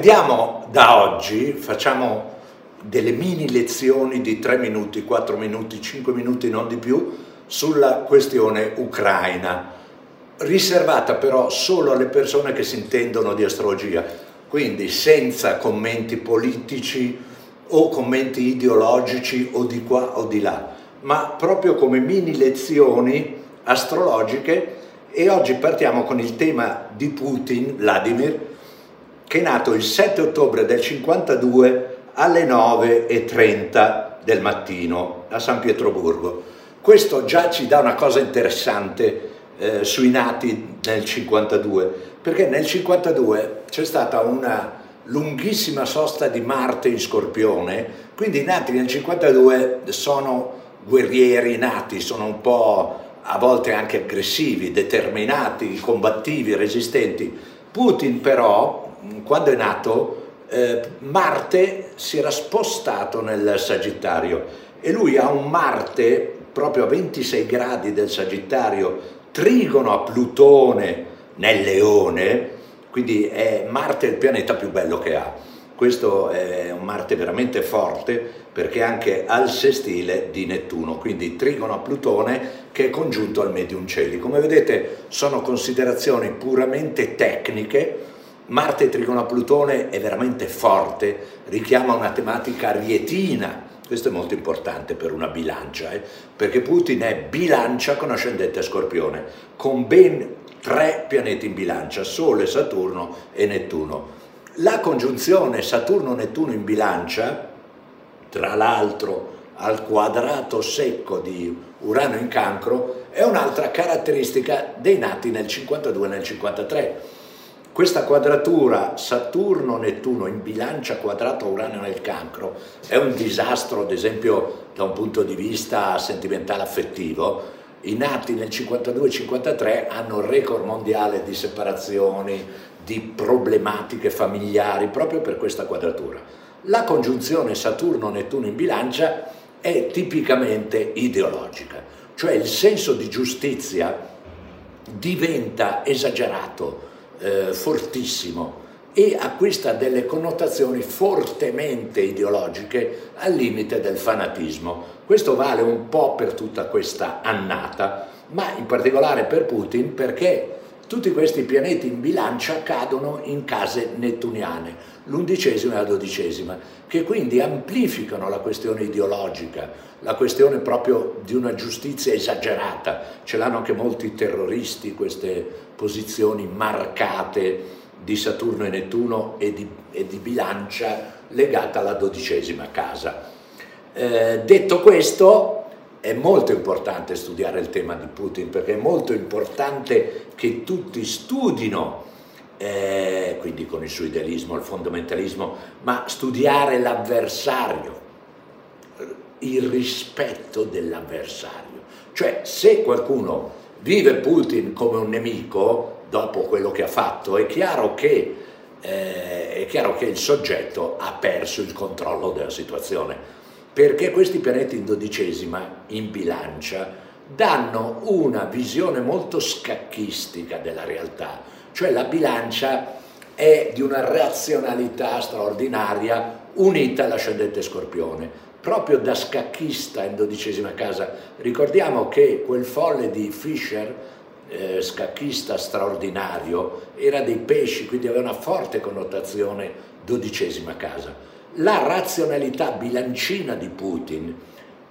vediamo da oggi, facciamo delle mini lezioni di 3 minuti, 4 minuti, 5 minuti, non di più, sulla questione ucraina, riservata però solo alle persone che si intendono di astrologia, quindi senza commenti politici o commenti ideologici o di qua o di là, ma proprio come mini lezioni astrologiche. E oggi partiamo con il tema di Putin, Vladimir, che è nato il 7 ottobre del 52 alle 9.30 del mattino a San Pietroburgo. Questo già ci dà una cosa interessante eh, sui nati nel 52, perché nel 52 c'è stata una lunghissima sosta di Marte in Scorpione, quindi i nati nel 52 sono guerrieri nati, sono un po' a volte anche aggressivi, determinati, combattivi, resistenti. Putin però, quando è nato, eh, Marte si era spostato nel Sagittario e lui ha un Marte proprio a 26 gradi del Sagittario, trigono a Plutone nel Leone, quindi è Marte il pianeta più bello che ha. Questo è un Marte veramente forte perché è anche al sestile di Nettuno, quindi trigono a Plutone che è congiunto al medium celi. Come vedete sono considerazioni puramente tecniche, Marte trigono a Plutone è veramente forte, richiama una tematica arietina, questo è molto importante per una bilancia, eh? perché Putin è bilancia con ascendente Scorpione, con ben tre pianeti in bilancia, Sole, Saturno e Nettuno. La congiunzione Saturno-Nettuno in bilancia, tra l'altro al quadrato secco di Urano in cancro, è un'altra caratteristica dei nati nel 52 e nel 53. Questa quadratura Saturno-Nettuno in bilancia quadrato Urano nel cancro è un disastro, ad esempio, da un punto di vista sentimentale affettivo. I nati nel 52-53 hanno il record mondiale di separazioni, di problematiche familiari proprio per questa quadratura. La congiunzione Saturno-Nettuno in bilancia è tipicamente ideologica, cioè il senso di giustizia diventa esagerato, eh, fortissimo e acquista delle connotazioni fortemente ideologiche al limite del fanatismo. Questo vale un po' per tutta questa annata, ma in particolare per Putin perché tutti questi pianeti in bilancia cadono in case nettuniane, l'undicesima e la dodicesima, che quindi amplificano la questione ideologica, la questione proprio di una giustizia esagerata. Ce l'hanno anche molti terroristi queste posizioni marcate di Saturno e Nettuno e di, e di bilancia legata alla dodicesima casa. Eh, detto questo, è molto importante studiare il tema di Putin perché è molto importante che tutti studino, eh, quindi con il suo idealismo, il fondamentalismo, ma studiare l'avversario, il rispetto dell'avversario. Cioè se qualcuno vive Putin come un nemico, dopo quello che ha fatto, è chiaro che, eh, è chiaro che il soggetto ha perso il controllo della situazione perché questi pianeti in dodicesima, in bilancia, danno una visione molto scacchistica della realtà, cioè la bilancia è di una razionalità straordinaria unita all'ascendente scorpione. Proprio da scacchista in dodicesima casa, ricordiamo che quel folle di Fischer, eh, scacchista straordinario, era dei pesci, quindi aveva una forte connotazione dodicesima casa la razionalità bilancina di Putin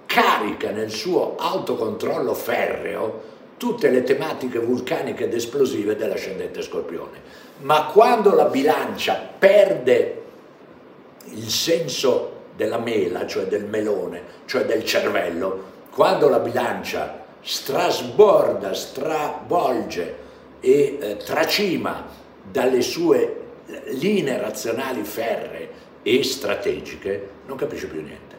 carica nel suo autocontrollo ferreo tutte le tematiche vulcaniche ed esplosive dell'ascendente scorpione. Ma quando la bilancia perde il senso della mela, cioè del melone, cioè del cervello, quando la bilancia strasborda, stravolge e eh, tracima dalle sue linee razionali ferree e strategiche, non capisce più niente.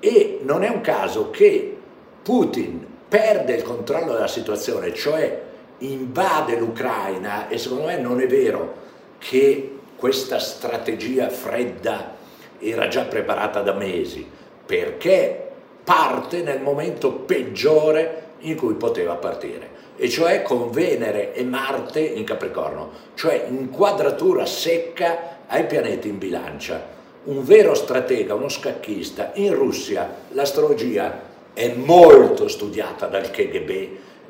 E non è un caso che Putin perde il controllo della situazione, cioè invade l'Ucraina e secondo me non è vero che questa strategia fredda era già preparata da mesi, perché parte nel momento peggiore in cui poteva partire, e cioè con Venere e Marte in Capricorno, cioè in quadratura secca ai pianeti in bilancia. Un vero stratega, uno scacchista, in Russia l'astrologia è molto studiata dal KGB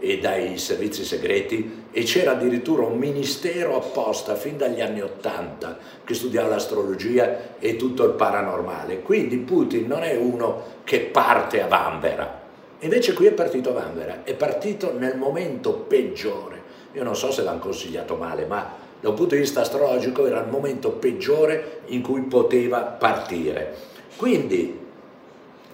e dai servizi segreti e c'era addirittura un ministero apposta fin dagli anni Ottanta che studiava l'astrologia e tutto il paranormale. Quindi Putin non è uno che parte a Vanvera, invece qui è partito a Vanvera, è partito nel momento peggiore. Io non so se l'hanno consigliato male, ma da un punto di vista astrologico era il momento peggiore in cui poteva partire. Quindi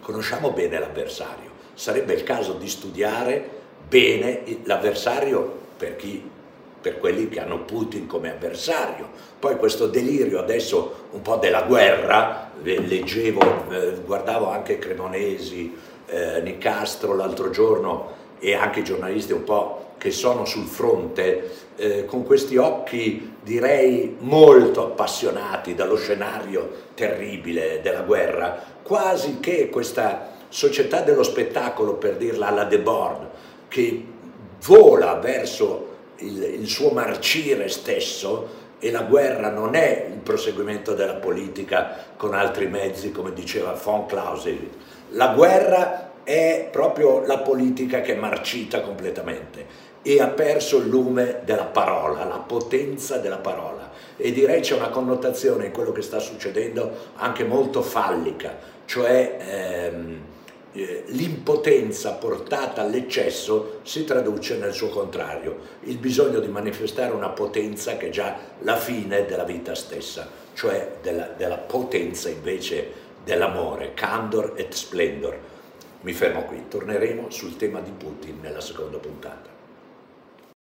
conosciamo bene l'avversario, sarebbe il caso di studiare bene l'avversario per chi per quelli che hanno Putin come avversario. Poi questo delirio adesso un po' della guerra, leggevo, eh, guardavo anche Cremonesi, eh, Nicastro l'altro giorno e anche i giornalisti un po' che sono sul fronte, eh, con questi occhi direi molto appassionati dallo scenario terribile della guerra, quasi che questa società dello spettacolo, per dirla alla Debord, che vola verso il, il suo marcire stesso e la guerra non è il proseguimento della politica con altri mezzi, come diceva von Clausewitz. La guerra è proprio la politica che è marcita completamente e ha perso il lume della parola, la potenza della parola. E direi c'è una connotazione in quello che sta succedendo anche molto fallica, cioè ehm, eh, l'impotenza portata all'eccesso si traduce nel suo contrario, il bisogno di manifestare una potenza che è già la fine della vita stessa, cioè della, della potenza invece dell'amore, candor et splendor. Mi fermo qui, torneremo sul tema di Putin nella seconda puntata.